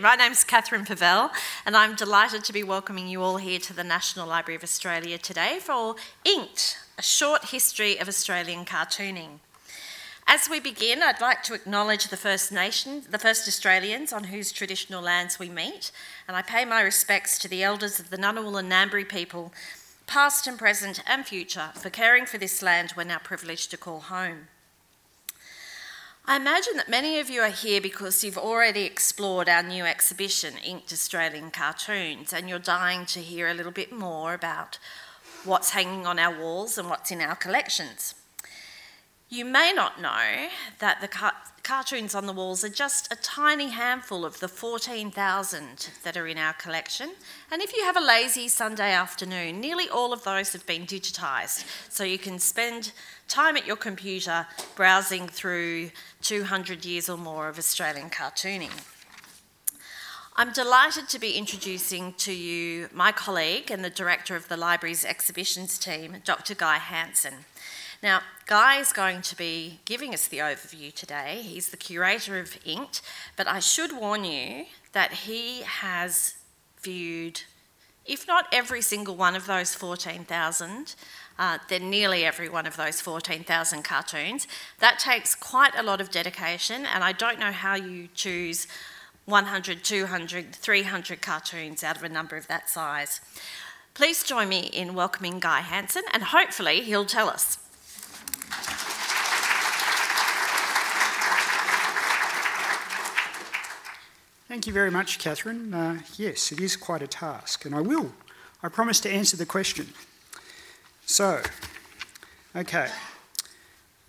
My name's Catherine Favelle, and I'm delighted to be welcoming you all here to the National Library of Australia today for Inked, a short history of Australian cartooning. As we begin, I'd like to acknowledge the First Nation, the first Australians on whose traditional lands we meet, and I pay my respects to the elders of the Ngunnawal and Ngambri people, past and present and future, for caring for this land we're now privileged to call home. I imagine that many of you are here because you've already explored our new exhibition, Inked Australian Cartoons, and you're dying to hear a little bit more about what's hanging on our walls and what's in our collections. You may not know that the car- cartoons on the walls are just a tiny handful of the 14,000 that are in our collection. And if you have a lazy Sunday afternoon, nearly all of those have been digitised. So you can spend time at your computer browsing through 200 years or more of Australian cartooning. I'm delighted to be introducing to you my colleague and the director of the library's exhibitions team, Dr. Guy Hansen. Now, Guy is going to be giving us the overview today. He's the curator of Inked, but I should warn you that he has viewed, if not every single one of those 14,000, uh, then nearly every one of those 14,000 cartoons. That takes quite a lot of dedication, and I don't know how you choose 100, 200, 300 cartoons out of a number of that size. Please join me in welcoming Guy Hansen, and hopefully he'll tell us. Thank you very much, Catherine. Uh, yes, it is quite a task, and I will. I promise to answer the question. So, okay.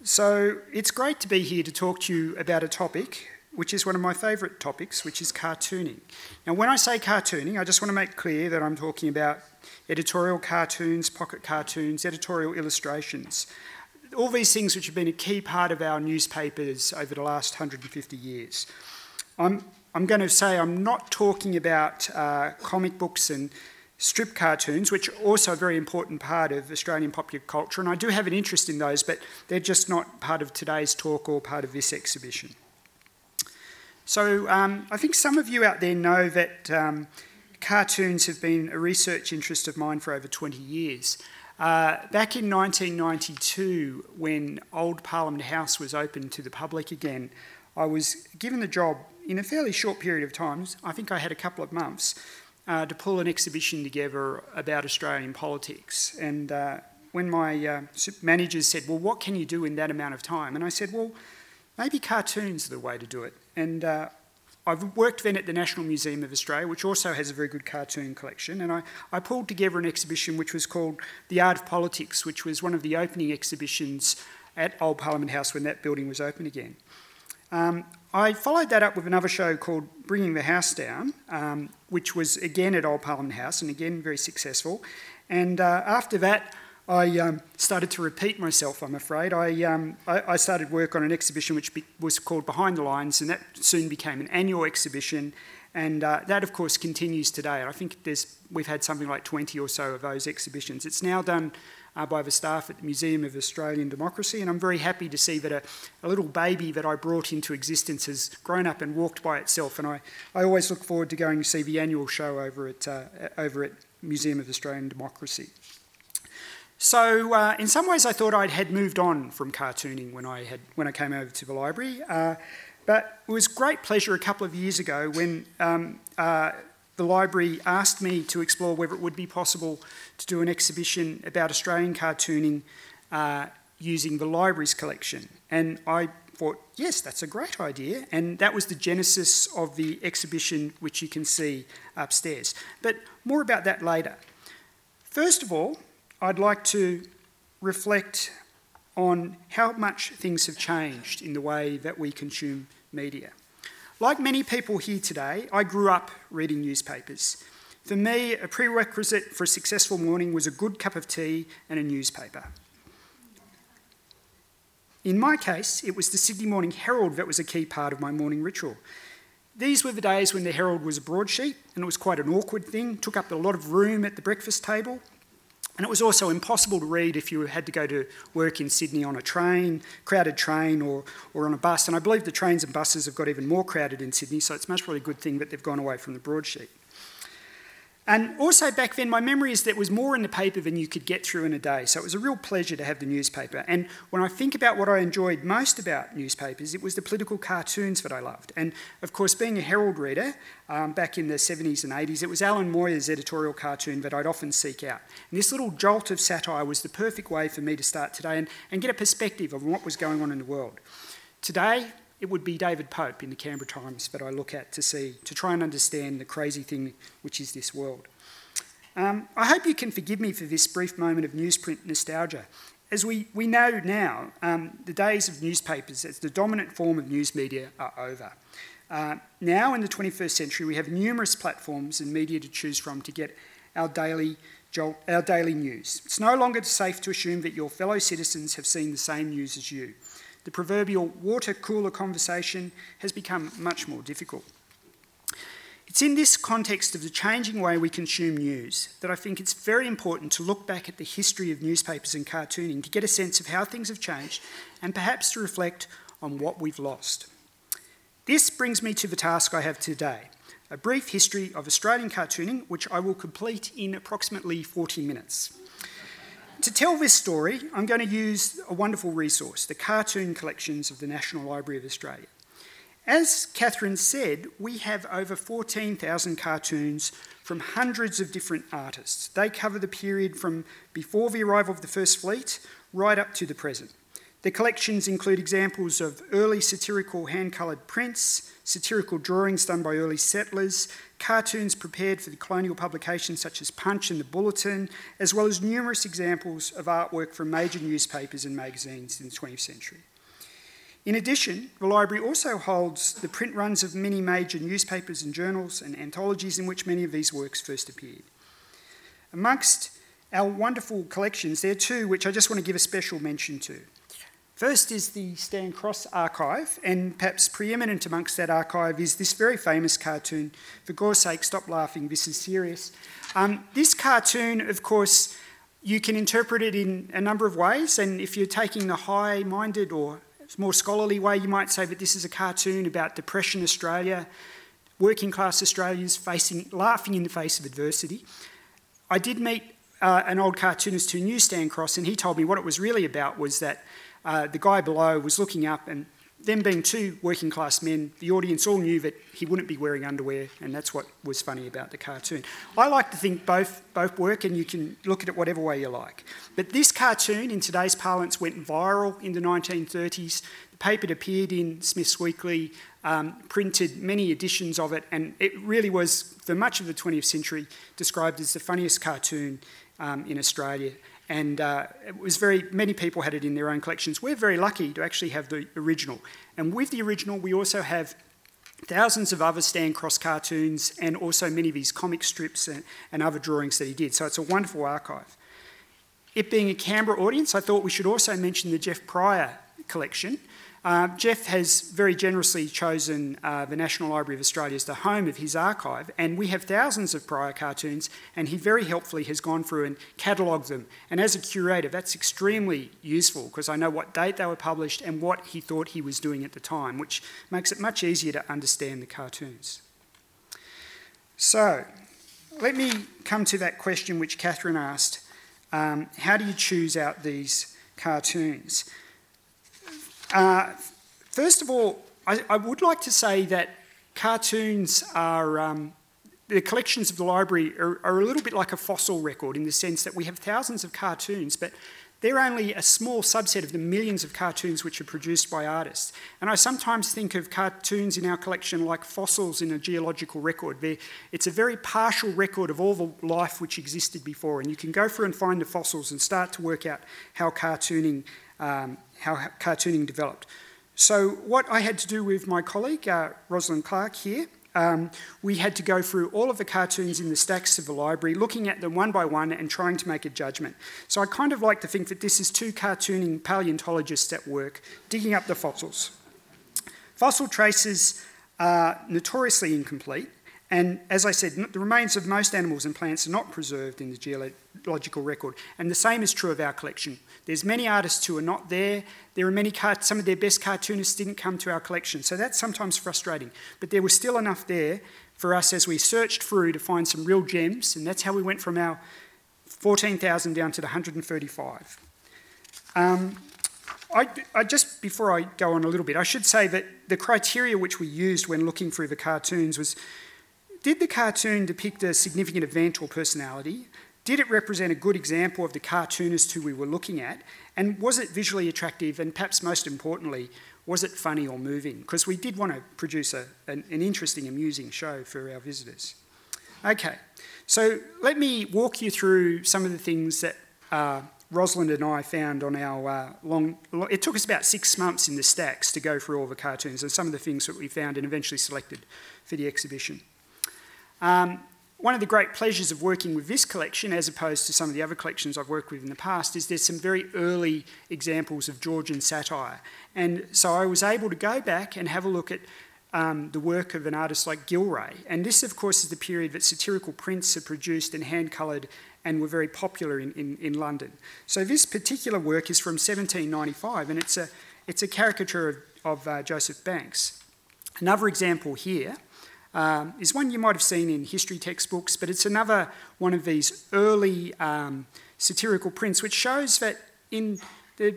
So, it's great to be here to talk to you about a topic which is one of my favourite topics, which is cartooning. Now, when I say cartooning, I just want to make clear that I'm talking about editorial cartoons, pocket cartoons, editorial illustrations. All these things which have been a key part of our newspapers over the last 150 years. I'm I'm going to say I'm not talking about uh, comic books and strip cartoons, which are also a very important part of Australian popular culture, and I do have an interest in those, but they're just not part of today's talk or part of this exhibition. So um, I think some of you out there know that um, cartoons have been a research interest of mine for over 20 years. Uh, back in 1992, when Old Parliament House was open to the public again, I was given the job in a fairly short period of time, I think I had a couple of months, uh, to pull an exhibition together about Australian politics. And uh, when my uh, managers said, Well, what can you do in that amount of time? And I said, Well, maybe cartoons are the way to do it. And uh, I've worked then at the National Museum of Australia, which also has a very good cartoon collection, and I, I pulled together an exhibition which was called The Art of Politics, which was one of the opening exhibitions at Old Parliament House when that building was open again. Um, I followed that up with another show called Bringing the House Down, um, which was again at Old Parliament House and again very successful. And uh, after that, I um, started to repeat myself, I'm afraid. I, um, I, I, started work on an exhibition which be, was called Behind the Lines, and that soon became an annual exhibition. And uh, that, of course, continues today. I think we've had something like 20 or so of those exhibitions. It's now done uh, by the staff at the Museum of Australian Democracy, and I'm very happy to see that a, a, little baby that I brought into existence has grown up and walked by itself. And I, I always look forward to going to see the annual show over at, uh, over at Museum of Australian Democracy. So, uh, in some ways, I thought I had moved on from cartooning when I, had, when I came over to the library. Uh, but it was great pleasure a couple of years ago when um, uh, the library asked me to explore whether it would be possible to do an exhibition about Australian cartooning uh, using the library's collection. And I thought, yes, that's a great idea. And that was the genesis of the exhibition, which you can see upstairs. But more about that later. First of all, I'd like to reflect on how much things have changed in the way that we consume media. Like many people here today, I grew up reading newspapers. For me, a prerequisite for a successful morning was a good cup of tea and a newspaper. In my case, it was the Sydney Morning Herald that was a key part of my morning ritual. These were the days when the Herald was a broadsheet and it was quite an awkward thing, took up a lot of room at the breakfast table. And it was also impossible to read if you had to go to work in Sydney on a train, crowded train, or, or on a bus. And I believe the trains and buses have got even more crowded in Sydney, so it's much really a good thing that they've gone away from the broadsheet. And also back then, my memory is there was more in the paper than you could get through in a day. So it was a real pleasure to have the newspaper. And when I think about what I enjoyed most about newspapers, it was the political cartoons that I loved. And of course, being a Herald reader um, back in the 70s and 80s, it was Alan Moir's editorial cartoon that I'd often seek out. And this little jolt of satire was the perfect way for me to start today and, and get a perspective of what was going on in the world. Today, it would be David Pope in the Canberra Times that I look at to see, to try and understand the crazy thing which is this world. Um, I hope you can forgive me for this brief moment of newsprint nostalgia. As we, we know now, um, the days of newspapers as the dominant form of news media are over. Uh, now, in the 21st century, we have numerous platforms and media to choose from to get our daily, jolt, our daily news. It's no longer safe to assume that your fellow citizens have seen the same news as you the proverbial water cooler conversation has become much more difficult. It's in this context of the changing way we consume news that I think it's very important to look back at the history of newspapers and cartooning to get a sense of how things have changed and perhaps to reflect on what we've lost. This brings me to the task I have today a brief history of Australian cartooning, which I will complete in approximately 40 minutes. To tell this story, I'm going to use a wonderful resource, the cartoon collections of the National Library of Australia. As Catherine said, we have over 14,000 cartoons from hundreds of different artists. They cover the period from before the arrival of the First Fleet right up to the present. The collections include examples of early satirical hand coloured prints, satirical drawings done by early settlers, cartoons prepared for the colonial publications such as Punch and the Bulletin, as well as numerous examples of artwork from major newspapers and magazines in the 20th century. In addition, the library also holds the print runs of many major newspapers and journals and anthologies in which many of these works first appeared. Amongst our wonderful collections, there are two which I just want to give a special mention to. First is the Stan Cross archive, and perhaps preeminent amongst that archive is this very famous cartoon, For Gore's sake, stop laughing, this is serious. Um, this cartoon, of course, you can interpret it in a number of ways, and if you're taking the high minded or more scholarly way, you might say that this is a cartoon about Depression Australia, working class Australians facing, laughing in the face of adversity. I did meet uh, an old cartoonist who knew Stan Cross, and he told me what it was really about was that uh, the guy below was looking up, and them being two working class men, the audience all knew that he wouldn't be wearing underwear, and that's what was funny about the cartoon. I like to think both, both work, and you can look at it whatever way you like. But this cartoon, in today's parlance, went viral in the 1930s. The paper appeared in Smith's Weekly, um, printed many editions of it, and it really was, for much of the 20th century, described as the funniest cartoon um, in Australia and uh, it was very many people had it in their own collections. We're very lucky to actually have the original, and with the original, we also have thousands of other Stan Cross cartoons and also many of his comic strips and, and other drawings that he did. So it's a wonderful archive. It being a Canberra audience, I thought we should also mention the Geoff Pryor collection. Uh, Geoff has very generously chosen uh, the National Library of Australia as the home of his archive, and we have thousands of Pryor cartoons, and he very helpfully has gone through and catalogued them. And as a curator, that's extremely useful because I know what date they were published and what he thought he was doing at the time, which makes it much easier to understand the cartoons. So, let me come to that question which Catherine asked um, how do you choose out these cartoons? Uh, first of all, I, I, would like to say that cartoons are, um, the collections of the library are, are, a little bit like a fossil record in the sense that we have thousands of cartoons, but they're only a small subset of the millions of cartoons which are produced by artists. And I sometimes think of cartoons in our collection like fossils in a geological record. They're, it's a very partial record of all the life which existed before, and you can go through and find the fossils and start to work out how cartooning um, how cartooning developed. So, what I had to do with my colleague, uh, Rosalind Clark, here, um, we had to go through all of the cartoons in the stacks of the library, looking at them one by one and trying to make a judgment. So, I kind of like to think that this is two cartooning paleontologists at work digging up the fossils. Fossil traces are notoriously incomplete, And as I said, the remains of most animals and plants are not preserved in the geological record. And the same is true of our collection. There's many artists who are not there. There are many, some of their best cartoonists didn't come to our collection. So that's sometimes frustrating. But there was still enough there for us as we searched through to find some real gems. And that's how we went from our 14,000 down to the 135. Um, I, I, just before I go on a little bit, I should say that the criteria which we used when looking through the cartoons was did the cartoon depict a significant event or personality? Did it represent a good example of the cartoonist who we were looking at? And was it visually attractive? And perhaps most importantly, was it funny or moving? Because we did want to produce a, an, an interesting, amusing show for our visitors. Okay, so let me walk you through some of the things that uh, Rosalind and I found on our uh, long. It took us about six months in the stacks to go through all the cartoons and some of the things that we found and eventually selected for the exhibition. Um, one of the great pleasures of working with this collection, as opposed to some of the other collections I've worked with in the past, is there's some very early examples of Georgian satire. And so I was able to go back and have a look at um, the work of an artist like Gillray. And this, of course, is the period that satirical prints are produced and hand coloured and were very popular in, in, in, London. So this particular work is from 1795 and it's a, it's a caricature of, of uh, Joseph Banks. Another example here um, is one you might have seen in history textbooks, but it's another one of these early um, satirical prints which shows that in the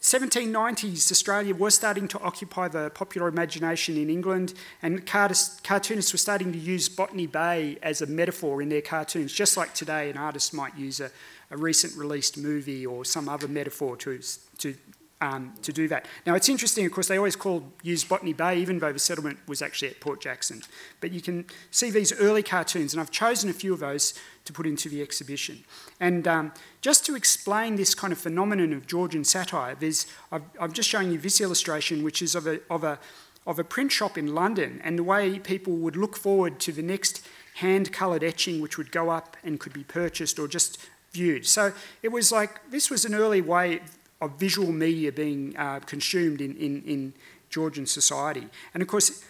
1790s, Australia was starting to occupy the popular imagination in England, and cartoonists were starting to use Botany Bay as a metaphor in their cartoons, just like today an artist might use a, a recent released movie or some other metaphor to, to um, to do that. Now, it's interesting, of course, they always called use Botany Bay, even though the settlement was actually at Port Jackson. But you can see these early cartoons, and I've chosen a few of those to put into the exhibition. And um, just to explain this kind of phenomenon of Georgian satire, there's, I've, I'm just showing you this illustration, which is of a, of, a, of a print shop in London, and the way people would look forward to the next hand coloured etching, which would go up and could be purchased or just viewed. So it was like this was an early way of visual media being uh, consumed in, in, in Georgian society. And of course,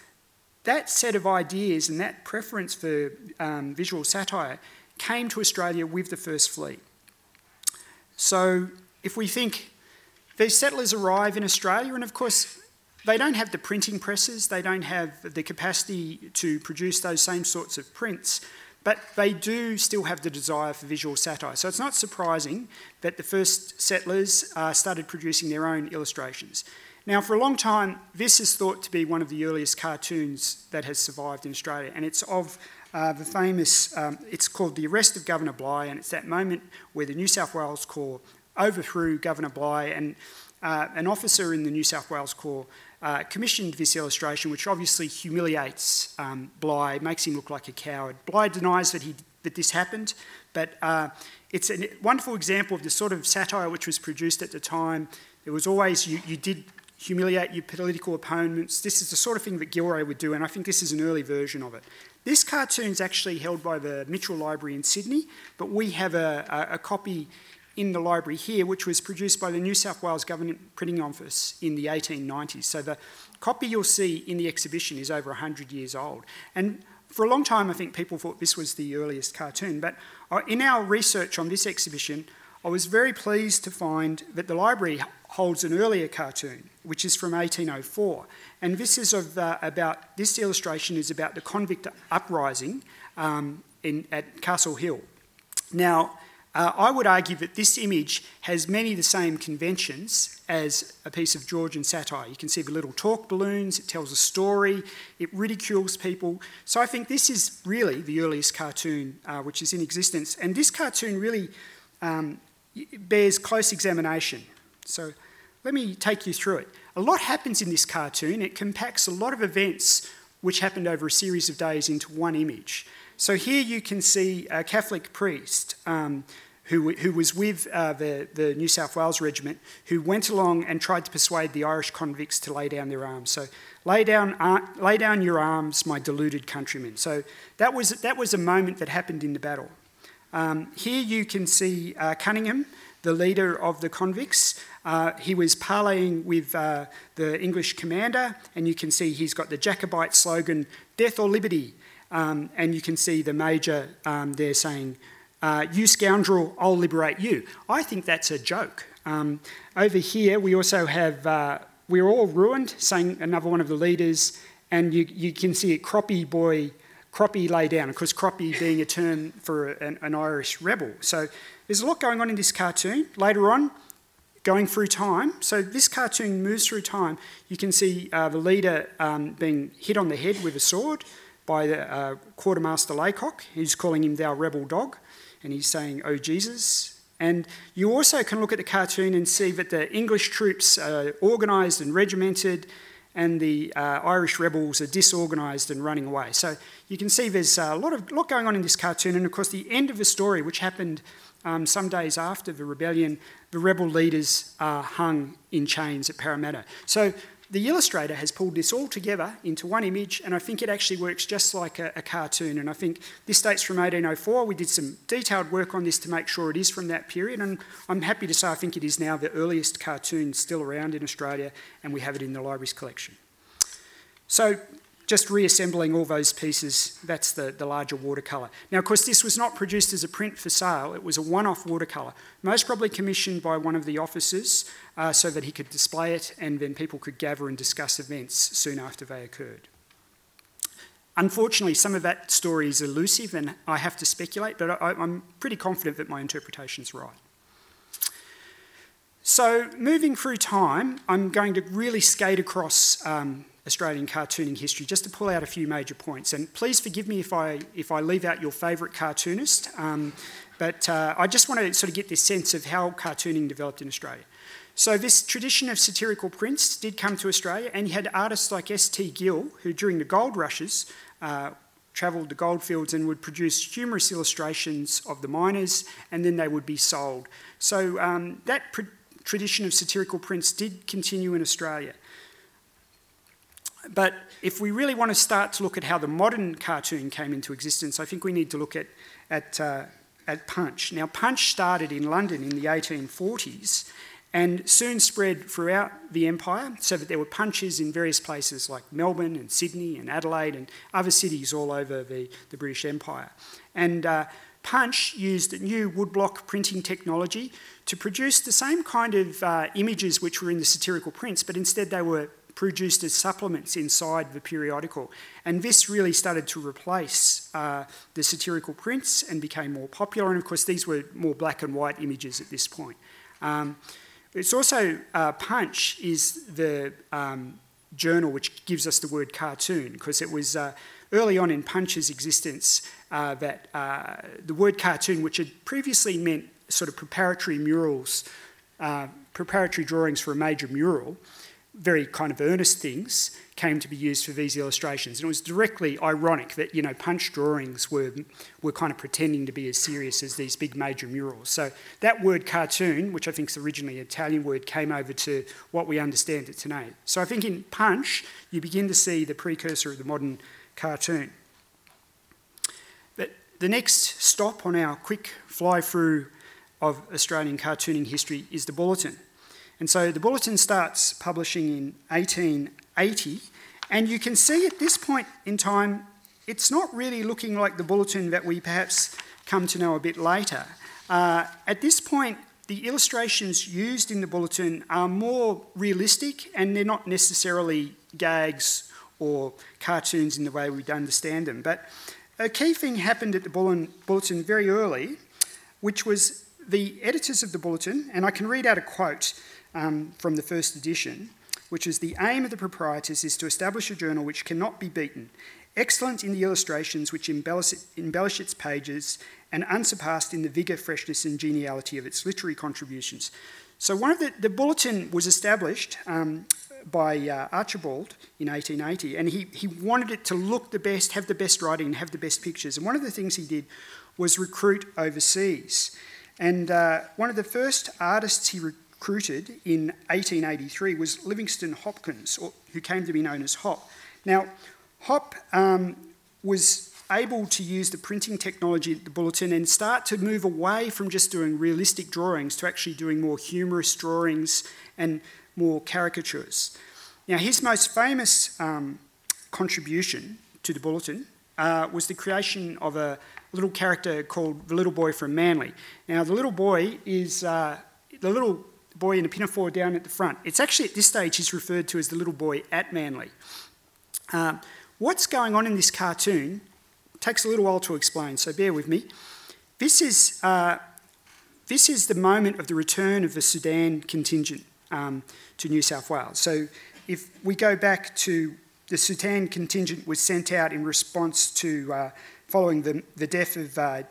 that set of ideas and that preference for um, visual satire came to Australia with the First Fleet. So if we think these settlers arrive in Australia, and of course, they don't have the printing presses, they don't have the capacity to produce those same sorts of prints. But they do still have the desire for visual satire. So it's not surprising that the first settlers uh, started producing their own illustrations. Now, for a long time, this is thought to be one of the earliest cartoons that has survived in Australia, and it's of uh, the famous, um, it's called The Arrest of Governor Bligh, and it's that moment where the New South Wales Corps overthrew Governor Bligh, and uh, an officer in the New South Wales Corps uh, commissioned this illustration, which obviously humiliates um, Bligh, makes him look like a coward. Bligh denies that, he, that this happened, but uh, it's a wonderful example of the sort of satire which was produced at the time. There was always, you, you did humiliate your political opponents. This is the sort of thing that Gillray would do, and I think this is an early version of it. This cartoon is actually held by the Mitchell Library in Sydney, but we have a, a, a copy in the library here, which was produced by the New South Wales Government Printing Office in the 1890s. So the copy you'll see in the exhibition is over 100 years old. And for a long time, I think people thought this was the earliest cartoon. But uh, in our research on this exhibition, I was very pleased to find that the library holds an earlier cartoon, which is from 1804. And this is of, uh, about, this illustration is about the convict uprising um, in, at Castle Hill. Now, uh, I would argue that this image has many of the same conventions as a piece of Georgian satire. You can see the little talk balloons, it tells a story, it ridicules people. So I think this is really the earliest cartoon uh, which is in existence. And this cartoon really um, bears close examination. So let me take you through it. A lot happens in this cartoon, it compacts a lot of events which happened over a series of days into one image. So here you can see a Catholic priest. Um, who, who was with uh, the, the New South Wales Regiment, who went along and tried to persuade the Irish convicts to lay down their arms. So, lay down, uh, lay down your arms, my deluded countrymen. So, that was, that was a moment that happened in the battle. Um, here you can see uh, Cunningham, the leader of the convicts. Uh, he was parleying with uh, the English commander, and you can see he's got the Jacobite slogan, Death or Liberty. Um, and you can see the major um, there saying, uh, You scoundrel, I'll liberate you. I think that's a joke. Um, over here, we also have, uh, We're all ruined, saying another one of the leaders, and you, you can see it, Croppy Boy, Croppy lay down, of course, Croppy being a term for an, an Irish rebel. So there's a lot going on in this cartoon. Later on, going through time. So this cartoon moves through time. You can see uh, the leader um, being hit on the head with a sword by the uh, quartermaster Laycock. who's calling him thou rebel dog, and he's saying, "Oh Jesus." And you also can look at the cartoon and see that the English troops are organised and regimented, and the uh, Irish rebels are disorganised and running away. So you can see there's a lot of lot going on in this cartoon, and of course the end of the story, which happened um, some days after the rebellion, the rebel leaders are hung in chains at Parramatta. So the illustrator has pulled this all together into one image, and I think it actually works just like a, a, cartoon. And I think this dates from 1804. We did some detailed work on this to make sure it is from that period, and I'm happy to say I think it is now the earliest cartoon still around in Australia, and we have it in the library's collection. So just reassembling all those pieces, that's the, the larger watercolour. Now, of course, this was not produced as a print for sale, it was a one off watercolour, most probably commissioned by one of the officers uh, so that he could display it and then people could gather and discuss events soon after they occurred. Unfortunately, some of that story is elusive and I have to speculate, but I, I'm pretty confident that my interpretation is right. So, moving through time, I'm going to really skate across um, Australian cartooning history, just to pull out a few major points. And please forgive me if I, if I leave out your favourite cartoonist, um, but uh, I just want to sort of get this sense of how cartooning developed in Australia. So, this tradition of satirical prints did come to Australia, and you had artists like S.T. Gill, who during the gold rushes uh, travelled the goldfields and would produce humorous illustrations of the miners, and then they would be sold. So, um, that pr- tradition of satirical prints did continue in Australia. But if we really want to start to look at how the modern cartoon came into existence, I think we need to look at, at, uh, at Punch. Now, Punch started in London in the 1840s and soon spread throughout the empire so that there were punches in various places like Melbourne and Sydney and Adelaide and other cities all over the, the British Empire. And uh, Punch used a new woodblock printing technology to produce the same kind of uh, images which were in the satirical prints, but instead they were produced as supplements inside the periodical. And this really started to replace uh, the satirical prints and became more popular. And of course, these were more black and white images at this point. Um, it's also uh, Punch is the um, journal which gives us the word cartoon because it was uh, early on in Punch's existence uh, that uh, the word cartoon, which had previously meant sort of preparatory murals, uh, preparatory drawings for a major mural, very kind of earnest things came to be used for these illustrations. And it was directly ironic that, you know, punch drawings were, were kind of pretending to be as serious as these big major murals. So that word cartoon, which I think is originally an Italian word, came over to what we understand it today. So I think in punch, you begin to see the precursor of the modern cartoon. But the next stop on our quick fly through of Australian cartooning history is the Bulletin. And so the bulletin starts publishing in 1880, and you can see at this point in time, it's not really looking like the bulletin that we perhaps come to know a bit later. Uh, at this point, the illustrations used in the bulletin are more realistic and they're not necessarily gags or cartoons in the way we'd understand them. But a key thing happened at the bulletin very early, which was the editors of the bulletin, and I can read out a quote um, from the first edition, which is the aim of the proprietors is to establish a journal which cannot be beaten, excellent in the illustrations which embellish, embellish its pages, and unsurpassed in the vigour, freshness, and geniality of its literary contributions. So, one of the, the bulletin was established um, by uh, Archibald in 1880, and he, he wanted it to look the best, have the best writing, have the best pictures. And one of the things he did was recruit overseas. And uh, one of the first artists he recruited recruited in 1883 was Livingston Hopkins, or, who came to be known as Hop. Now, Hop um, was able to use the printing technology at the bulletin and start to move away from just doing realistic drawings to actually doing more humorous drawings and more caricatures. Now, his most famous um, contribution to the bulletin uh, was the creation of a little character called the little boy from Manly. Now, the little boy is uh, the little boy in a pinafore down at the front. It's actually at this stage he's referred to as the little boy at Manly. Um, what's going on in this cartoon takes a little while to explain, so bear with me. This is, uh, this is the moment of the return of the Sudan contingent um, to New South Wales. So if we go back to the Sudan contingent was sent out in response to uh, following the, the death of uh,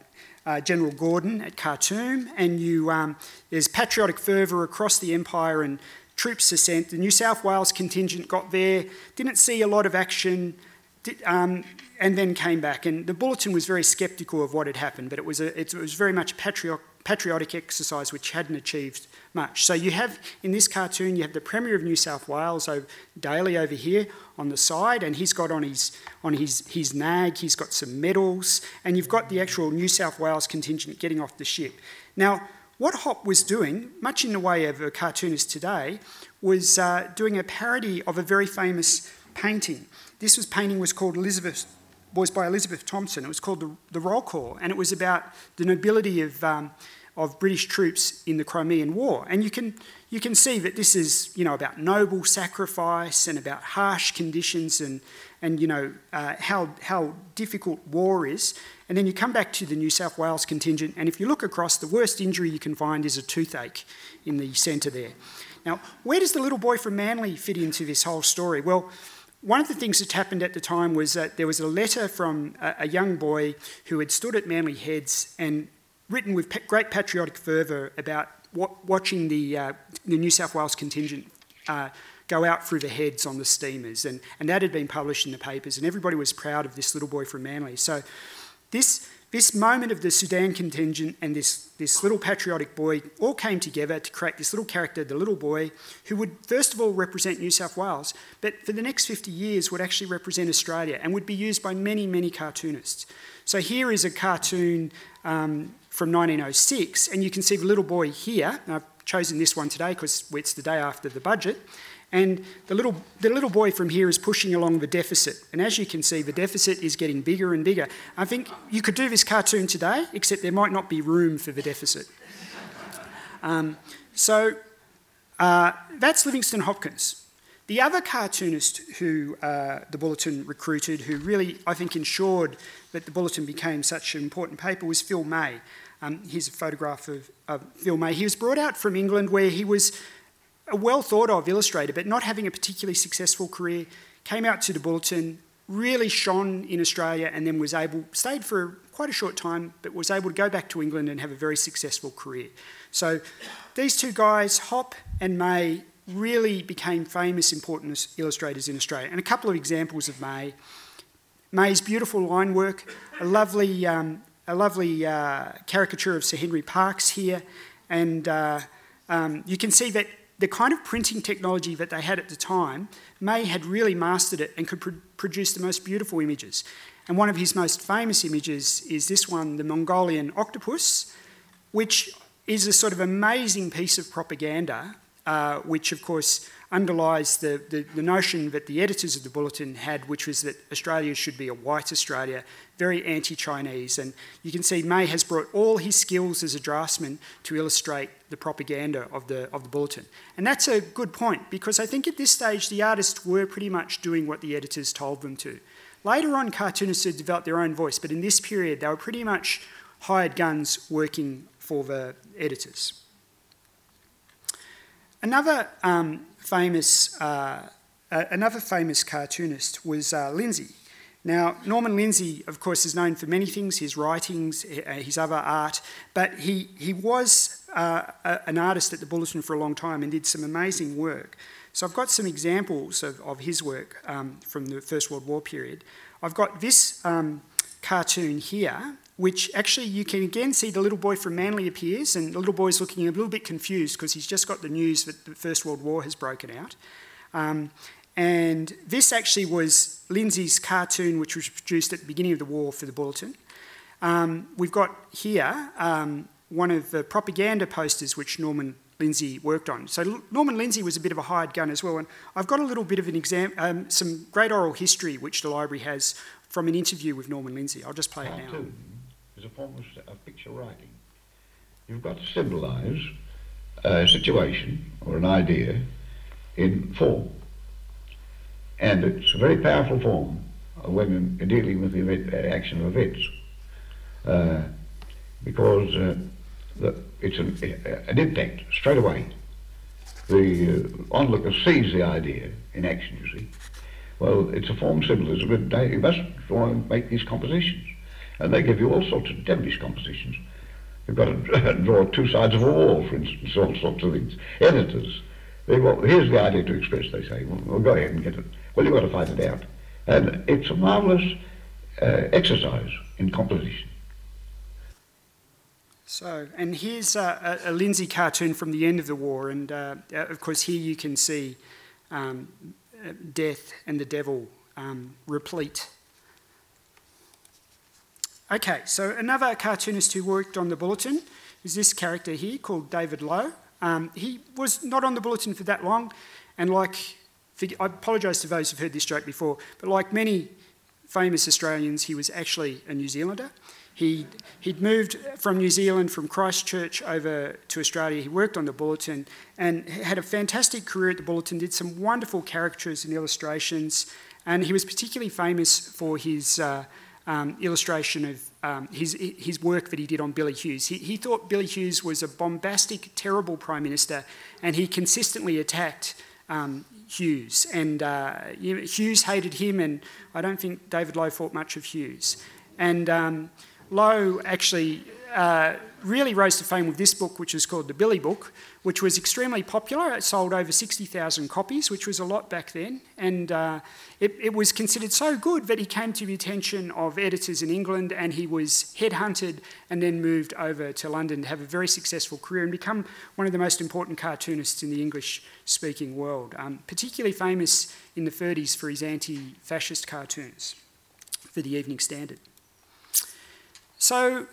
uh, General Gordon at Khartoum, and you, um, there's patriotic fervour across the empire and troops are sent. The New South Wales contingent got there, didn't see a lot of action, did, um, and then came back. And the bulletin was very sceptical of what had happened, but it was, a, it was very much a patriotic, patriotic exercise which hadn't achieved much. So you have, in this cartoon, you have the Premier of New South Wales, over, Dalley over here on the side, and he's got on his, on his, his nag, he's got some medals, and you've got the actual New South Wales contingent getting off the ship. Now, what Hop was doing, much in the way of a cartoonist today, was uh, doing a parody of a very famous painting. This was painting was called Elizabeth was by Elizabeth Thompson. It was called the, the Roll Call, and it was about the nobility of um, of British troops in the Crimean War. And you can, you can see that this is you know, about noble sacrifice and about harsh conditions and, and you know, uh, how, how difficult war is. And then you come back to the New South Wales contingent, and if you look across, the worst injury you can find is a toothache in the centre there. Now, where does the little boy from Manly fit into this whole story? Well, one of the things that happened at the time was that there was a letter from a, a young boy who had stood at Manly Heads and written with great patriotic fervour about watching the, uh, the New South Wales contingent uh, go out through the heads on the steamers, and, and that had been published in the papers, and everybody was proud of this little boy from Manly. So, this, this moment of the Sudan contingent and this, this little patriotic boy all came together to create this little character, the little boy, who would first of all represent New South Wales, but for the next 50 years would actually represent Australia and would be used by many, many cartoonists. So, here is a cartoon. Um, from 1906, and you can see the little boy here. I've chosen this one today because it's the day after the budget. And the little, the little boy from here is pushing along the deficit. And as you can see, the deficit is getting bigger and bigger. I think you could do this cartoon today, except there might not be room for the deficit. Um, so uh, that's Livingston Hopkins. The other cartoonist who uh, the Bulletin recruited, who really, I think, ensured that the Bulletin became such an important paper, was Phil May. Um, here's a photograph of, of Phil May. He was brought out from England where he was a well thought of illustrator, but not having a particularly successful career. Came out to the Bulletin, really shone in Australia, and then was able, stayed for quite a short time, but was able to go back to England and have a very successful career. So these two guys, Hop and May, really became famous, important illustrators in Australia. And a couple of examples of May. May's beautiful line work, a lovely um, a lovely uh, caricature of Sir Henry Parkes here, and uh, um, you can see that the kind of printing technology that they had at the time, May had really mastered it and could pr- produce the most beautiful images. And one of his most famous images is this one, the Mongolian octopus, which is a sort of amazing piece of propaganda, uh, which of course underlies the, the, the, notion that the editors of the Bulletin had, which was that Australia should be a white Australia, very anti Chinese. And you can see May has brought all his skills as a draftsman to illustrate the propaganda of the, of the Bulletin. And that's a good point because I think at this stage the artists were pretty much doing what the editors told them to. Later on, cartoonists had developed their own voice, but in this period they were pretty much hired guns working for the editors. Another um, famous, uh, another famous cartoonist was uh, Lindsay. Now, Norman Lindsay, of course, is known for many things his writings, uh, his other art, but he, he was uh, an artist at the Bulletin for a long time and did some amazing work. So, I've got some examples of, of his work um, from the First World War period. I've got this um, cartoon here, which actually you can again see the little boy from Manly appears, and the little boy's looking a little bit confused because he's just got the news that the First World War has broken out. Um, and this actually was Lindsay's cartoon, which was produced at the beginning of the war for the Bulletin. Um, we've got here um, one of the propaganda posters which Norman Lindsay worked on. So Norman Lindsay was a bit of a hired gun as well, and I've got a little bit of an exam, um, some great oral history which the library has from an interview with Norman Lindsay. I'll just play it now. Is a form of picture writing. You've got to symbolise a situation or an idea in form, and it's a very powerful form when dealing with the event, action of events, uh, because uh, the, it's an, an impact straight away. The uh, onlooker sees the idea in action, you see. Well, it's a form symbolism, and you must make these compositions. And they give you all sorts of devilish compositions. You've got to draw two sides of a wall, for instance, all sorts of things. Editors, they want, here's the idea to express, they say. Well, well, go ahead and get it. Well, you've got to fight it out. And it's a marvellous uh, exercise in composition. So, and here's a, a, Lindsay cartoon from the end of the war, and uh, uh, of course, here you can see um, death and the devil um, replete. Okay, so another cartoonist who worked on the bulletin is this character here called David Low. Um, he was not on the bulletin for that long, and like, I apologise to those who've heard this joke before, but like many famous Australians, he was actually a New Zealander. He, he'd moved from New Zealand, from Christchurch over to Australia. He worked on the Bulletin and had a fantastic career at the Bulletin, did some wonderful caricatures and illustrations. And he was particularly famous for his uh, um, illustration of um, his, his work that he did on Billy Hughes. He, he thought Billy Hughes was a bombastic, terrible Prime Minister, and he consistently attacked um, Hughes. And uh, Hughes hated him, and I don't think David Low thought much of Hughes. And um, Low actually uh, really rose to fame with this book, which is called The Billy Book, which was extremely popular. It sold over 60,000 copies, which was a lot back then. And uh, it, it, was considered so good that he came to the attention of editors in England and he was headhunted and then moved over to London to have a very successful career and become one of the most important cartoonists in the English speaking world. Um, particularly famous in the 30s for his anti fascist cartoons for the Evening Standard. So,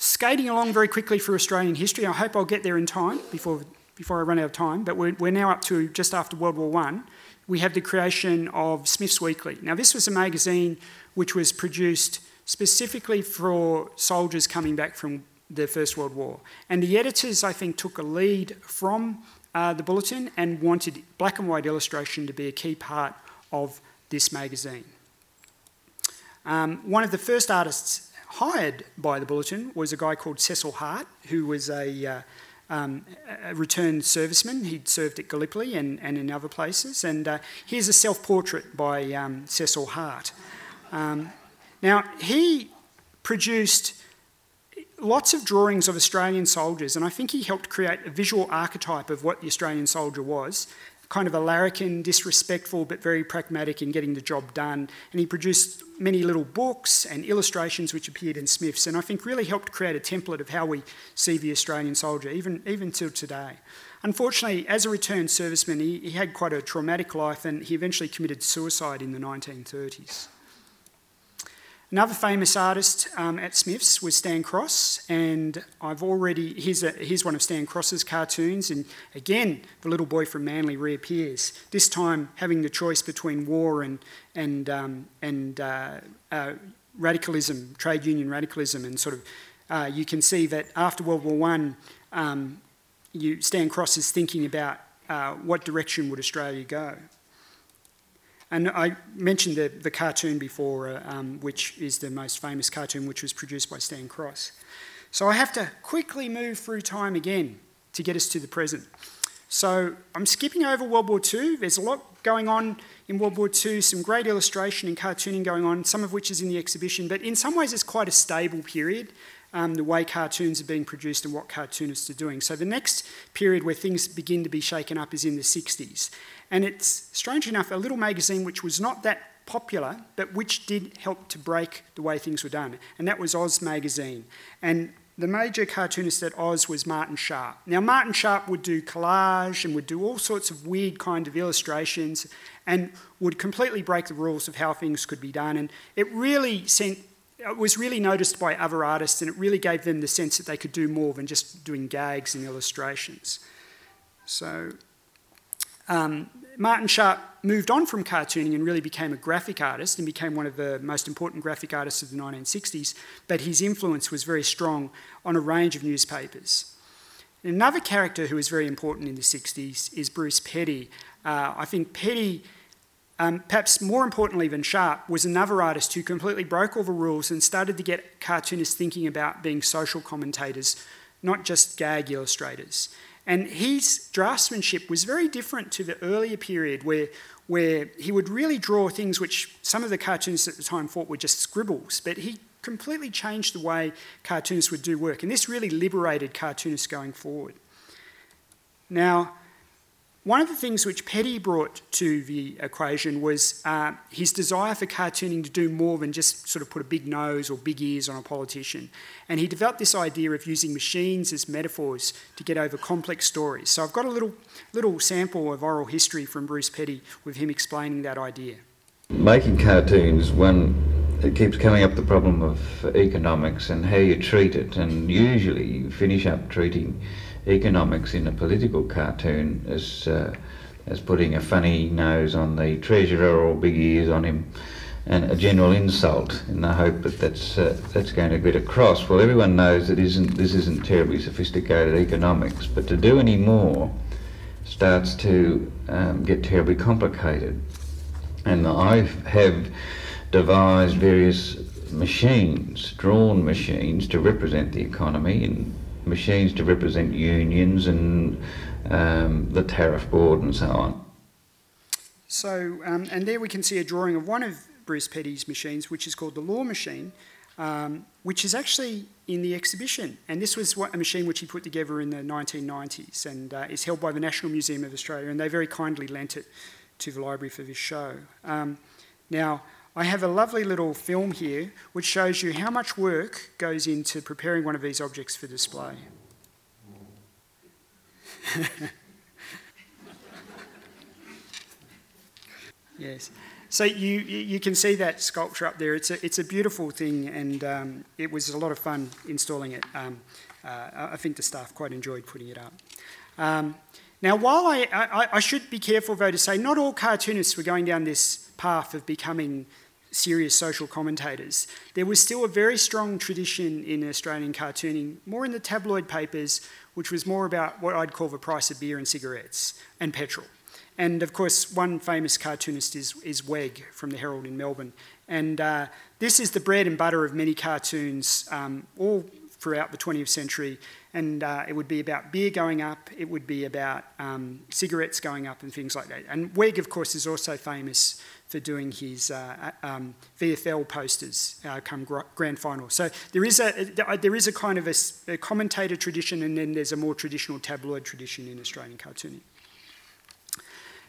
skating along very quickly through Australian history, I hope I'll get there in time before, before I run out of time, but we're, we're now up to just after World War One. We have the creation of Smith's Weekly. Now, this was a magazine which was produced specifically for soldiers coming back from the First World War. And the editors, I think, took a lead from uh, the bulletin and wanted black and white illustration to be a key part of this magazine. Um, one of the first artists hired by the Bulletin was a guy called Cecil Hartt, who was a, uh, um, a returned serviceman. He'd served at Gallipoli and, and in other places. And uh, here's a self portrait by um, Cecil Hartt. Um, now, he produced lots of drawings of Australian soldiers, and I think he helped create a visual archetype of what the Australian soldier was kind of a larrikin, disrespectful, but very pragmatic in getting the job done. And he produced many little books and illustrations which appeared in Smith's, and I think really helped create a template of how we see the Australian soldier, even, even till today. Unfortunately, as a returned serviceman, he, he had quite a traumatic life and he eventually committed suicide in the 1930s. Another famous artist um, at Smith's was Stan Cross, and I've already, here's, a, here's one of Stan Cross's cartoons, and again, the little boy from Manly reappears, this time having the choice between war and, and, um, and uh, uh, radicalism, trade union radicalism, and sort of uh, you can see that after World War One, um, you, Stan Cross is thinking about uh, what direction would Australia go. And I mentioned the, the cartoon before, uh, um, which is the most famous cartoon, which was produced by Stan Cross. So I have to quickly move through time again to get us to the present. So I'm skipping over World War II. There's a lot going on in World War II, some great illustration and cartooning going on, some of which is in the exhibition, but in some ways it's quite a stable period. Um, the way cartoons are being produced and what cartoonists are doing. So, the next period where things begin to be shaken up is in the 60s. And it's, strange enough, a little magazine which was not that popular, but which did help to break the way things were done. And that was Oz magazine. And the major cartoonist at Oz was Martin Sharp. Now, Martin Sharp would do collage and would do all sorts of weird kind of illustrations and would completely break the rules of how things could be done. And it really sent, it was really noticed by other artists and it really gave them the sense that they could do more than just doing gags and illustrations. So um, Martin Sharp moved on from cartooning and really became a graphic artist and became one of the most important graphic artists of the 1960s, but his influence was very strong on a range of newspapers. Another character who was very important in the 60s is Bruce Petty. Uh, I think Petty, um, perhaps more importantly than Sharp, was another artist who completely broke all the rules and started to get cartoonists thinking about being social commentators, not just gag illustrators. And his draftsmanship was very different to the earlier period where, where he would really draw things which some of the cartoonists at the time thought were just scribbles, but he completely changed the way cartoonists would do work. And this really liberated cartoonists going forward. Now, one of the things which Petty brought to the equation was uh, his desire for cartooning to do more than just sort of put a big nose or big ears on a politician. And he developed this idea of using machines as metaphors to get over complex stories. So I've got a little, little sample of oral history from Bruce Petty with him explaining that idea. Making cartoons, one, it keeps coming up the problem of economics and how you treat it. And usually you finish up treating economics in a political cartoon as uh, as putting a funny nose on the treasurer or big ears on him, and a general insult in the hope that that's uh, that's going to get across. Well, everyone knows that isn't this isn't terribly sophisticated economics, but to do any more starts to um, get terribly complicated. And I have devised various machines, drawn machines, to represent the economy in machines to represent unions and um, the tariff board and so on. So, um, and there we can see a drawing of one of Bruce Petty's machines, which is called the Law Machine, um, which is actually in the exhibition. And this was what, a machine which he put together in the 1990s and uh, is held by the National Museum of Australia, and they very kindly lent it to the library for this show. Um, now, I have a lovely little film here which shows you how much work goes into preparing one of these objects for display. yes. So you, you can see that sculpture up there. It's a, it's a beautiful thing, and um, it was a lot of fun installing it. Um, uh, I think the staff quite enjoyed putting it up. Um, now, while I, I, I, should be careful, though, to say not all cartoonists were going down this path of becoming serious social commentators, there was still a very strong tradition in Australian cartooning, more in the tabloid papers, which was more about what I'd call the price of beer and cigarettes and petrol. And of course, one famous cartoonist is, is Weg from the Herald in Melbourne. And uh, this is the bread and butter of many cartoons, um, all throughout the 20th century. And uh, it would be about beer going up, it would be about um, cigarettes going up, and things like that. And Weg, of course, is also famous for doing his uh, uh um, VFL posters uh, come grand final. So there is a there is a kind of a, a, commentator tradition, and then there's a more traditional tabloid tradition in Australian cartooning.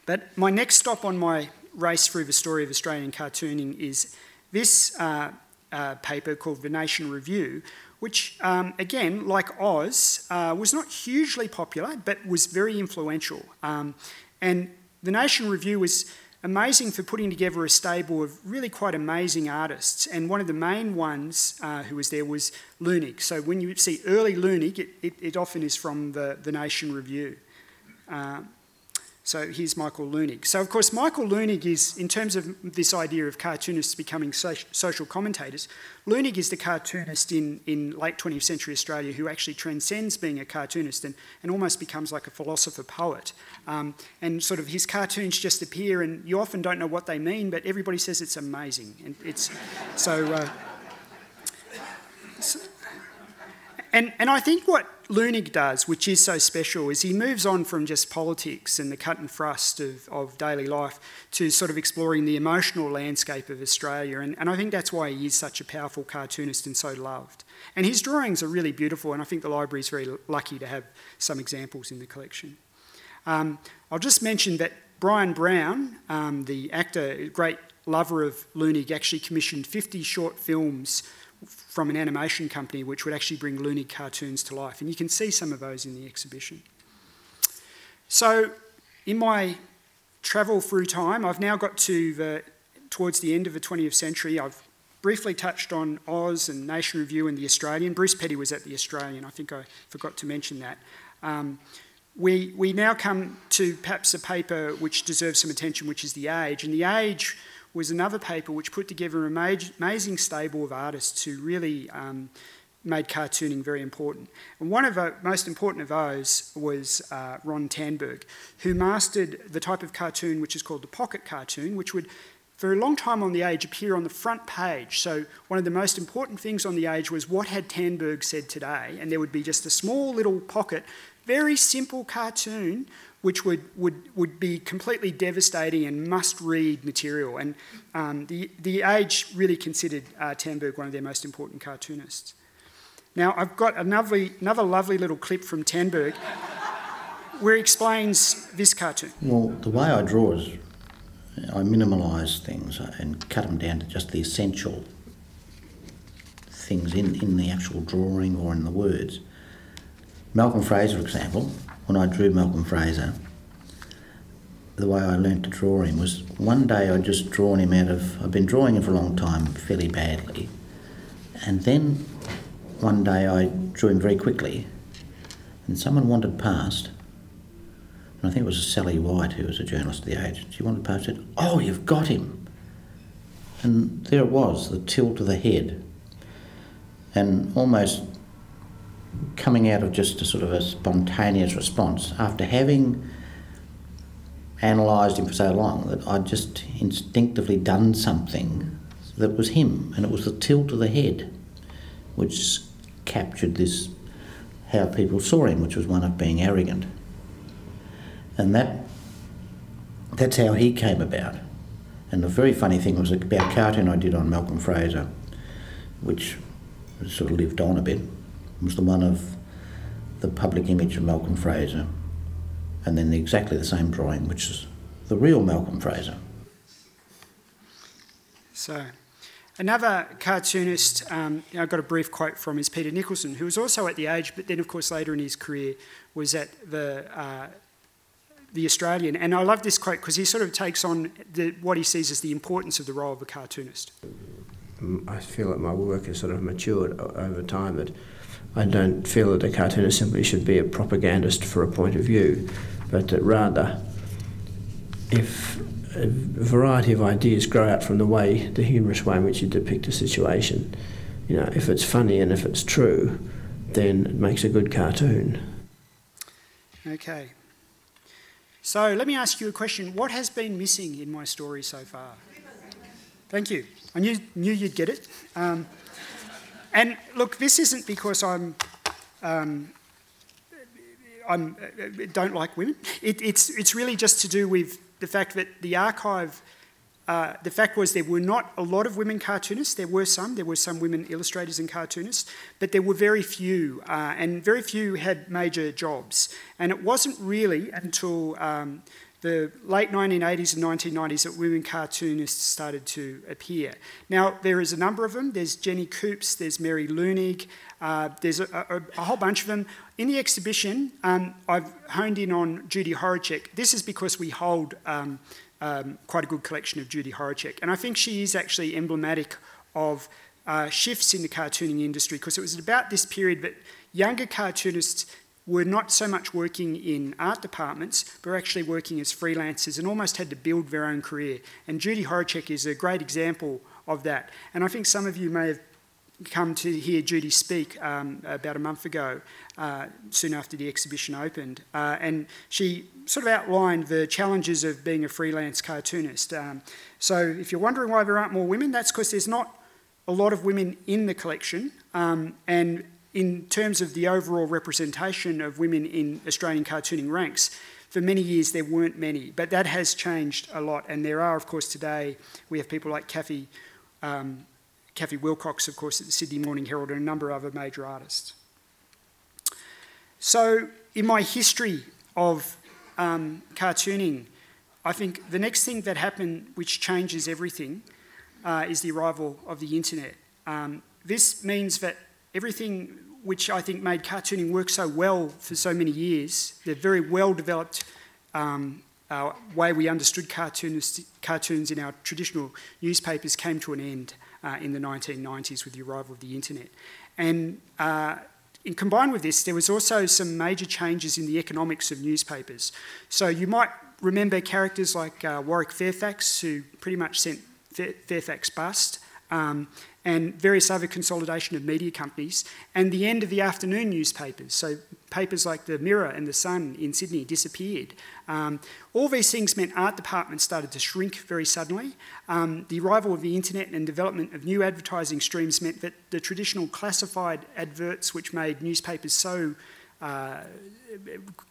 But my next stop on my race through the story of Australian cartooning is this uh, paper called The Nation Review, which, um, again, like Oz, uh, was not hugely popular, but was very influential. Um, and The Nation Review was amazing for putting together a stable of really quite amazing artists. And one of the main ones uh, who was there was Leunig. So when you see early Leunig, it, it, it often is from the, the Nation Review. Uh, so here's Michael Leunig. So, of course, Michael Leunig is, in terms of this idea of cartoonists becoming so- social commentators, Leunig is the cartoonist in, in late 20th century Australia who actually transcends being a cartoonist and, and almost becomes like a philosopher poet. Um, and sort of his cartoons just appear, and you often don't know what they mean, but everybody says it's amazing. And it's so. Uh, so and, and I think what Leunig does, which is so special, is he moves on from just politics and the cut and thrust of, of daily life to sort of exploring the emotional landscape of Australia. And, and I think that's why he is such a powerful cartoonist and so loved. And his drawings are really beautiful, and I think the library is very lucky to have some examples in the collection. Um, I'll just mention that Bryan Brown, um, the actor, great lover of Leunig, actually commissioned 50 short films from an animation company which would actually bring Leunig cartoons to life. And you can see some of those in the exhibition. So, in my travel through time, I've now got to the, towards the end of the 20th century. I've briefly touched on Oz and Nation Review and The Australian. Bruce Petty was at The Australian, I think I forgot to mention that. Um, we, we now come to perhaps a paper which deserves some attention, which is The Age. And The Age was another paper which put together an amazing stable of artists who really um, made cartooning very important. And one of the most important of those was uh, Ron Tandberg, who mastered the type of cartoon which is called the pocket cartoon, which would, for a long time on the Age, appear on the front page. So one of the most important things on the Age was what had Tanberg said today, and there would be just a small little pocket, very simple cartoon which would, would, would be completely devastating and must read material. And um, the, the Age really considered uh, one of their most important cartoonists. Now, I've got another, another lovely little clip from Tandberg where he explains this cartoon. Well, the way I draw is I minimalise things and cut them down to just the essential things in, in the actual drawing or in the words. Malcolm Fraser, for example, when I drew Malcolm Fraser, the way I learnt to draw him was one day I'd just drawn him out of, I've been drawing him for a long time fairly badly, and then one day I drew him very quickly, and someone wandered past, and I think it was Sally White, who was a journalist at the age. She wandered past and said, Oh, you've got him. And there it was, the tilt of the head. And almost coming out of just a sort of a spontaneous response after having analysed him for so long that I'd just instinctively done something that was him, and it was the tilt of the head which captured this how people saw him, which was one of being arrogant. And that that's how he came about. And the very funny thing was about a cartoon I did on Malcolm Fraser, which sort of lived on a bit, was the one of the public image of Malcolm Fraser, and then exactly the same drawing, which is the real Malcolm Fraser. So, Another cartoonist um, I got a brief quote from is Peter Nicholson, who was also at the Age, but then, of course, later in his career was at the uh, the Australian. And I love this quote because he sort of takes on the, what he sees as the importance of the role of a cartoonist. I feel that my work has sort of matured over time. That I don't feel that a cartoonist simply should be a propagandist for a point of view, but that rather, if a variety of ideas grow out from the way, the humorous way in which you depict a situation. You know, if it's funny and if it's true, then it makes a good cartoon. Okay. So let me ask you a question. What has been missing in my story so far? Thank you. I knew, knew you'd get it. Um, and look, this isn't because I'm, um, I'm uh, don't like women. It, it's, it's really just to do with the fact that the archive, uh, the fact was there were not a lot of women cartoonists. There were some. There were some women illustrators and cartoonists, but there were very few, uh, and very few had major jobs. And it wasn't really until um, the late 1980s and 1990s that women cartoonists started to appear. Now, there is a number of them. There's Jenny Coopes, there's Mary Leunig, uh, there's a, a, a, whole bunch of them. In the exhibition, um, I've honed in on Judy Horacek. This is because we hold um, um, quite a good collection of Judy Horacek, and I think she is actually emblematic of uh, shifts in the cartooning industry because it was about this period that younger cartoonists were not so much working in art departments, but were actually working as freelancers and almost had to build their own career. And Judy Horacek is a great example of that. And I think some of you may have come to hear Judy speak um, about a month ago, uh, soon after the exhibition opened. Uh, and she sort of outlined the challenges of being a freelance cartoonist. Um, so if you're wondering why there aren't more women, that's because there's not a lot of women in the collection. Um, and in terms of the overall representation of women in Australian cartooning ranks, for many years there weren't many, but that has changed a lot. And there are, of course, today we have people like Cathy um, Cathy Wilcox, of course, at the Sydney Morning Herald, and a number of other major artists. So, in my history of um, cartooning, I think the next thing that happened, which changes everything, uh, is the arrival of the internet. Um, this means that everything which I think made cartooning work so well for so many years, the very well developed um, uh, way we understood cartoons in our traditional newspapers came to an end uh, in the 1990s with the arrival of the internet. And uh, in combined with this, there was also some major changes in the economics of newspapers. So you might remember characters like uh, Warwick Fairfax, who pretty much sent Fairfax bust, um, and various other consolidation of media companies, and the end of the afternoon newspapers. So papers like the Mirror and the Sun in Sydney disappeared. Um, all these things meant art departments started to shrink very suddenly. Um, the arrival of the internet and development of new advertising streams meant that the traditional classified adverts, which made newspapers so uh,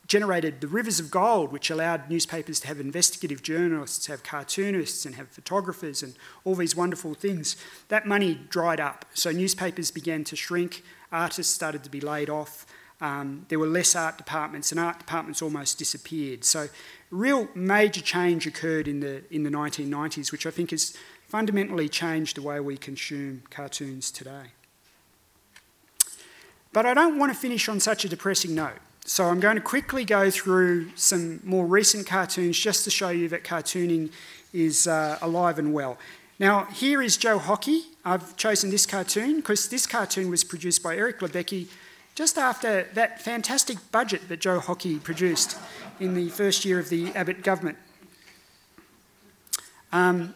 generated the rivers of gold, which allowed newspapers to have investigative journalists, have cartoonists, and have photographers, and all these wonderful things. That money dried up. So newspapers began to shrink, artists started to be laid off. Um, there were less art departments, and art departments almost disappeared. So, real major change occurred in the in the 1990s, which I think has fundamentally changed the way we consume cartoons today. But I don't want to finish on such a depressing note. So I'm going to quickly go through some more recent cartoons just to show you that cartooning is uh, alive and well. Now, here is Joe Hockey. I've chosen this cartoon because this cartoon was produced by Eric Löbbecke just after that fantastic budget that Joe Hockey produced in the first year of the Abbott government. Um,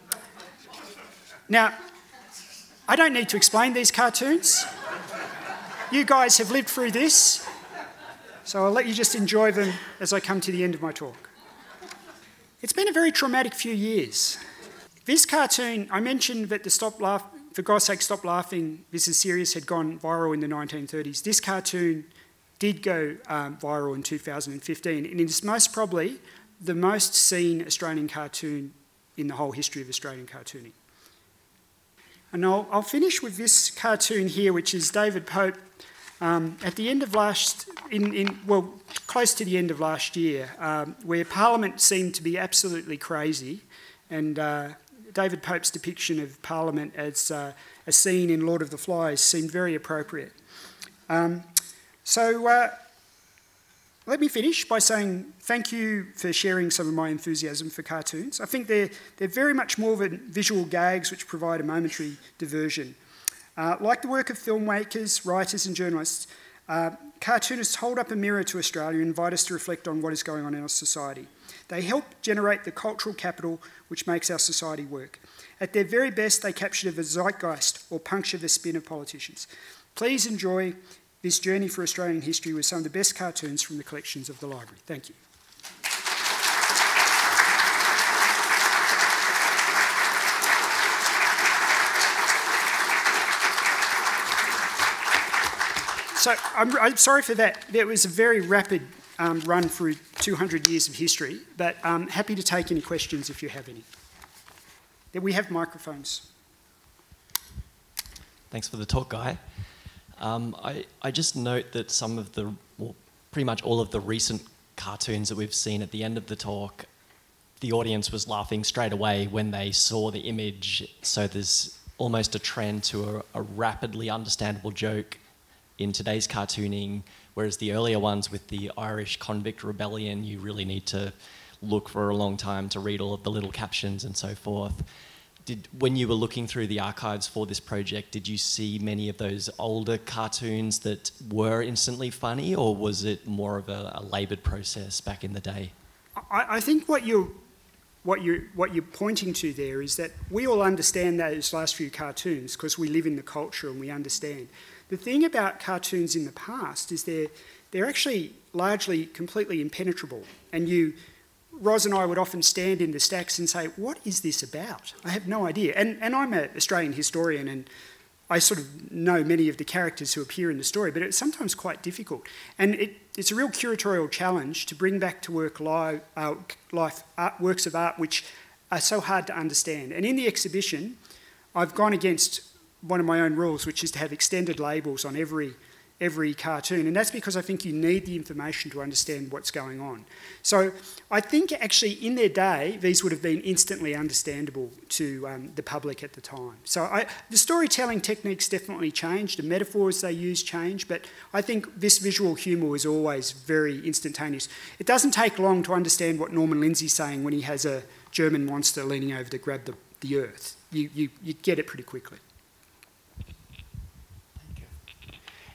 now, I don't need to explain these cartoons. You guys have lived through this, so I'll let you just enjoy them as I come to the end of my talk. It's been a very traumatic few years. This cartoon, I mentioned that the Stop Laugh, For God's Sake Stop Laughing, This is Serious had gone viral in the 1930s. This cartoon did go um, viral in 2015, and it is most probably the most seen Australian cartoon in the whole history of Australian cartooning. And I'll, I'll finish with this cartoon here, which is David Pope um, at the end of last, in, in, well, close to the end of last year, um, where Parliament seemed to be absolutely crazy, and uh, David Pope's depiction of Parliament as uh, a scene in Lord of the Flies seemed very appropriate. Um, so uh, let me finish by saying thank you for sharing some of my enthusiasm for cartoons. I think they're, they're very much more than visual gags which provide a momentary diversion. Uh, like the work of filmmakers, writers, and journalists, uh, cartoonists hold up a mirror to Australia and invite us to reflect on what is going on in our society. They help generate the cultural capital which makes our society work. At their very best, they capture the zeitgeist or puncture the spin of politicians. Please enjoy this journey for Australian history with some of the best cartoons from the collections of the library. Thank you. So I'm, I'm, sorry for that. There was a very rapid um, run through 200 years of history, but I'm um, happy to take any questions if you have any. We have microphones. Thanks for the talk, Guy. Um, I, I just note that some of the, well, pretty much all of the recent cartoons that we've seen at the end of the talk, the audience was laughing straight away when they saw the image. So there's almost a trend to a, a rapidly understandable joke in today's cartooning, whereas the earlier ones with the Irish convict rebellion, you really need to look for a long time to read all of the little captions and so forth did when you were looking through the archives for this project, did you see many of those older cartoons that were instantly funny, or was it more of a, a laboured process back in the day? I, I think what you're what you're what you're pointing to there is that we all understand those last few cartoons because we live in the culture and we understand. The thing about cartoons in the past is they're they're actually largely completely impenetrable, and you Ros and I would often stand in the stacks and say, What is this about? I have no idea. And, and I'm an Australian historian and I sort of know many of the characters who appear in the story, but it's sometimes quite difficult. And it, it's a real curatorial challenge to bring back to work live, uh, life art, works of art which are so hard to understand. And in the exhibition, I've gone against one of my own rules, which is to have extended labels on every every cartoon, and that's because I think you need the information to understand what's going on. So I think actually in their day, these would have been instantly understandable to um, the public at the time. So I, the storytelling techniques definitely changed, the metaphors they use changed, but I think this visual humour is always very instantaneous. It doesn't take long to understand what Norman Lindsay's saying when he has a German monster leaning over to grab the, the earth. You, you, you get it pretty quickly.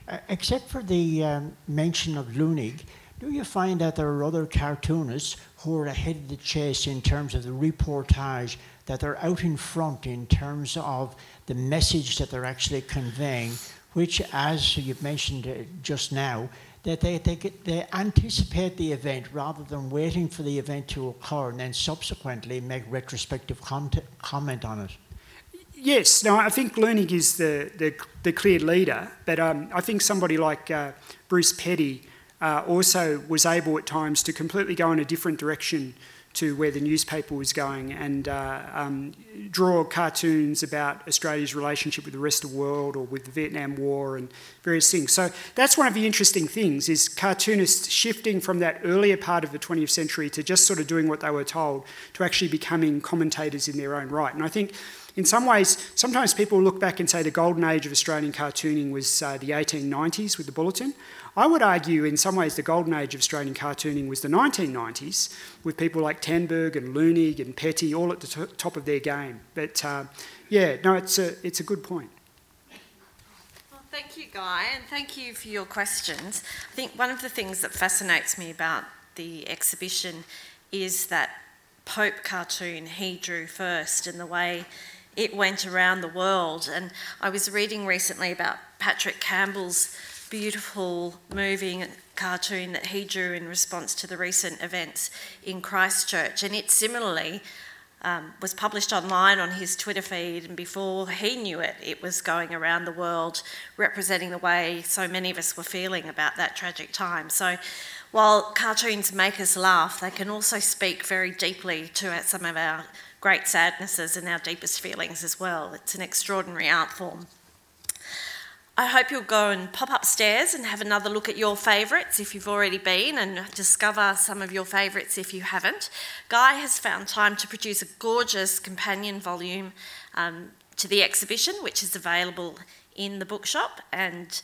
Uh, except for the um, mention of Leunig, do you find that there are other cartoonists who are ahead of the chase in terms of the reportage, that they're out in front in terms of the message that they're actually conveying, which, as you've mentioned uh, just now, that they, they, get, they anticipate the event rather than waiting for the event to occur and then subsequently make retrospective comment on it. Yes, no, I think Leunig is the, the, the clear leader, but um, I think somebody like uh, Bruce Petty uh, also was able at times to completely go in a different direction to where the newspaper was going and uh, um, draw cartoons about Australia's relationship with the rest of the world or with the Vietnam War and various things. So that's one of the interesting things is cartoonists shifting from that earlier part of the 20th century to just sort of doing what they were told to actually becoming commentators in their own right. And I think in some ways, sometimes people look back and say the golden age of Australian cartooning was uh, the 1890s with the Bulletin. I would argue, in some ways, the golden age of Australian cartooning was the 1990s, with people like Tandberg and Leunig and Petty all at the t- top of their game. But uh, yeah, no, it's a, it's a good point. Well, thank you, Guy, and thank you for your questions. I think one of the things that fascinates me about the exhibition is that Pope cartoon he drew first and the way it went around the world. And I was reading recently about Patrick Campbell's beautiful, moving cartoon that he drew in response to the recent events in Christchurch. And it similarly um, was published online on his Twitter feed, and before he knew it, it was going around the world representing the way so many of us were feeling about that tragic time. So, while cartoons make us laugh, they can also speak very deeply to some of our great sadnesses and our deepest feelings as well. It's an extraordinary art form. I hope you'll go and pop upstairs and have another look at your favourites if you've already been and discover some of your favourites if you haven't. Guy has found time to produce a gorgeous companion volume um, to the exhibition, which is available in the bookshop. And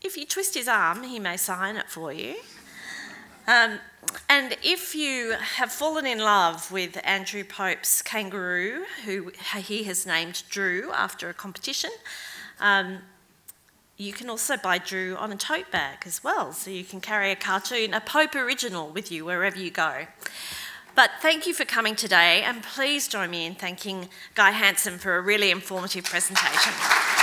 if you twist his arm, he may sign it for you. Um, and if you have fallen in love with Andrew Pope's kangaroo, who he has named Drew after a competition, um, you can also buy Drew on a tote bag as well, so you can carry a cartoon, a Pope original with you wherever you go. But thank you for coming today, and please join me in thanking Guy Hansen for a really informative presentation.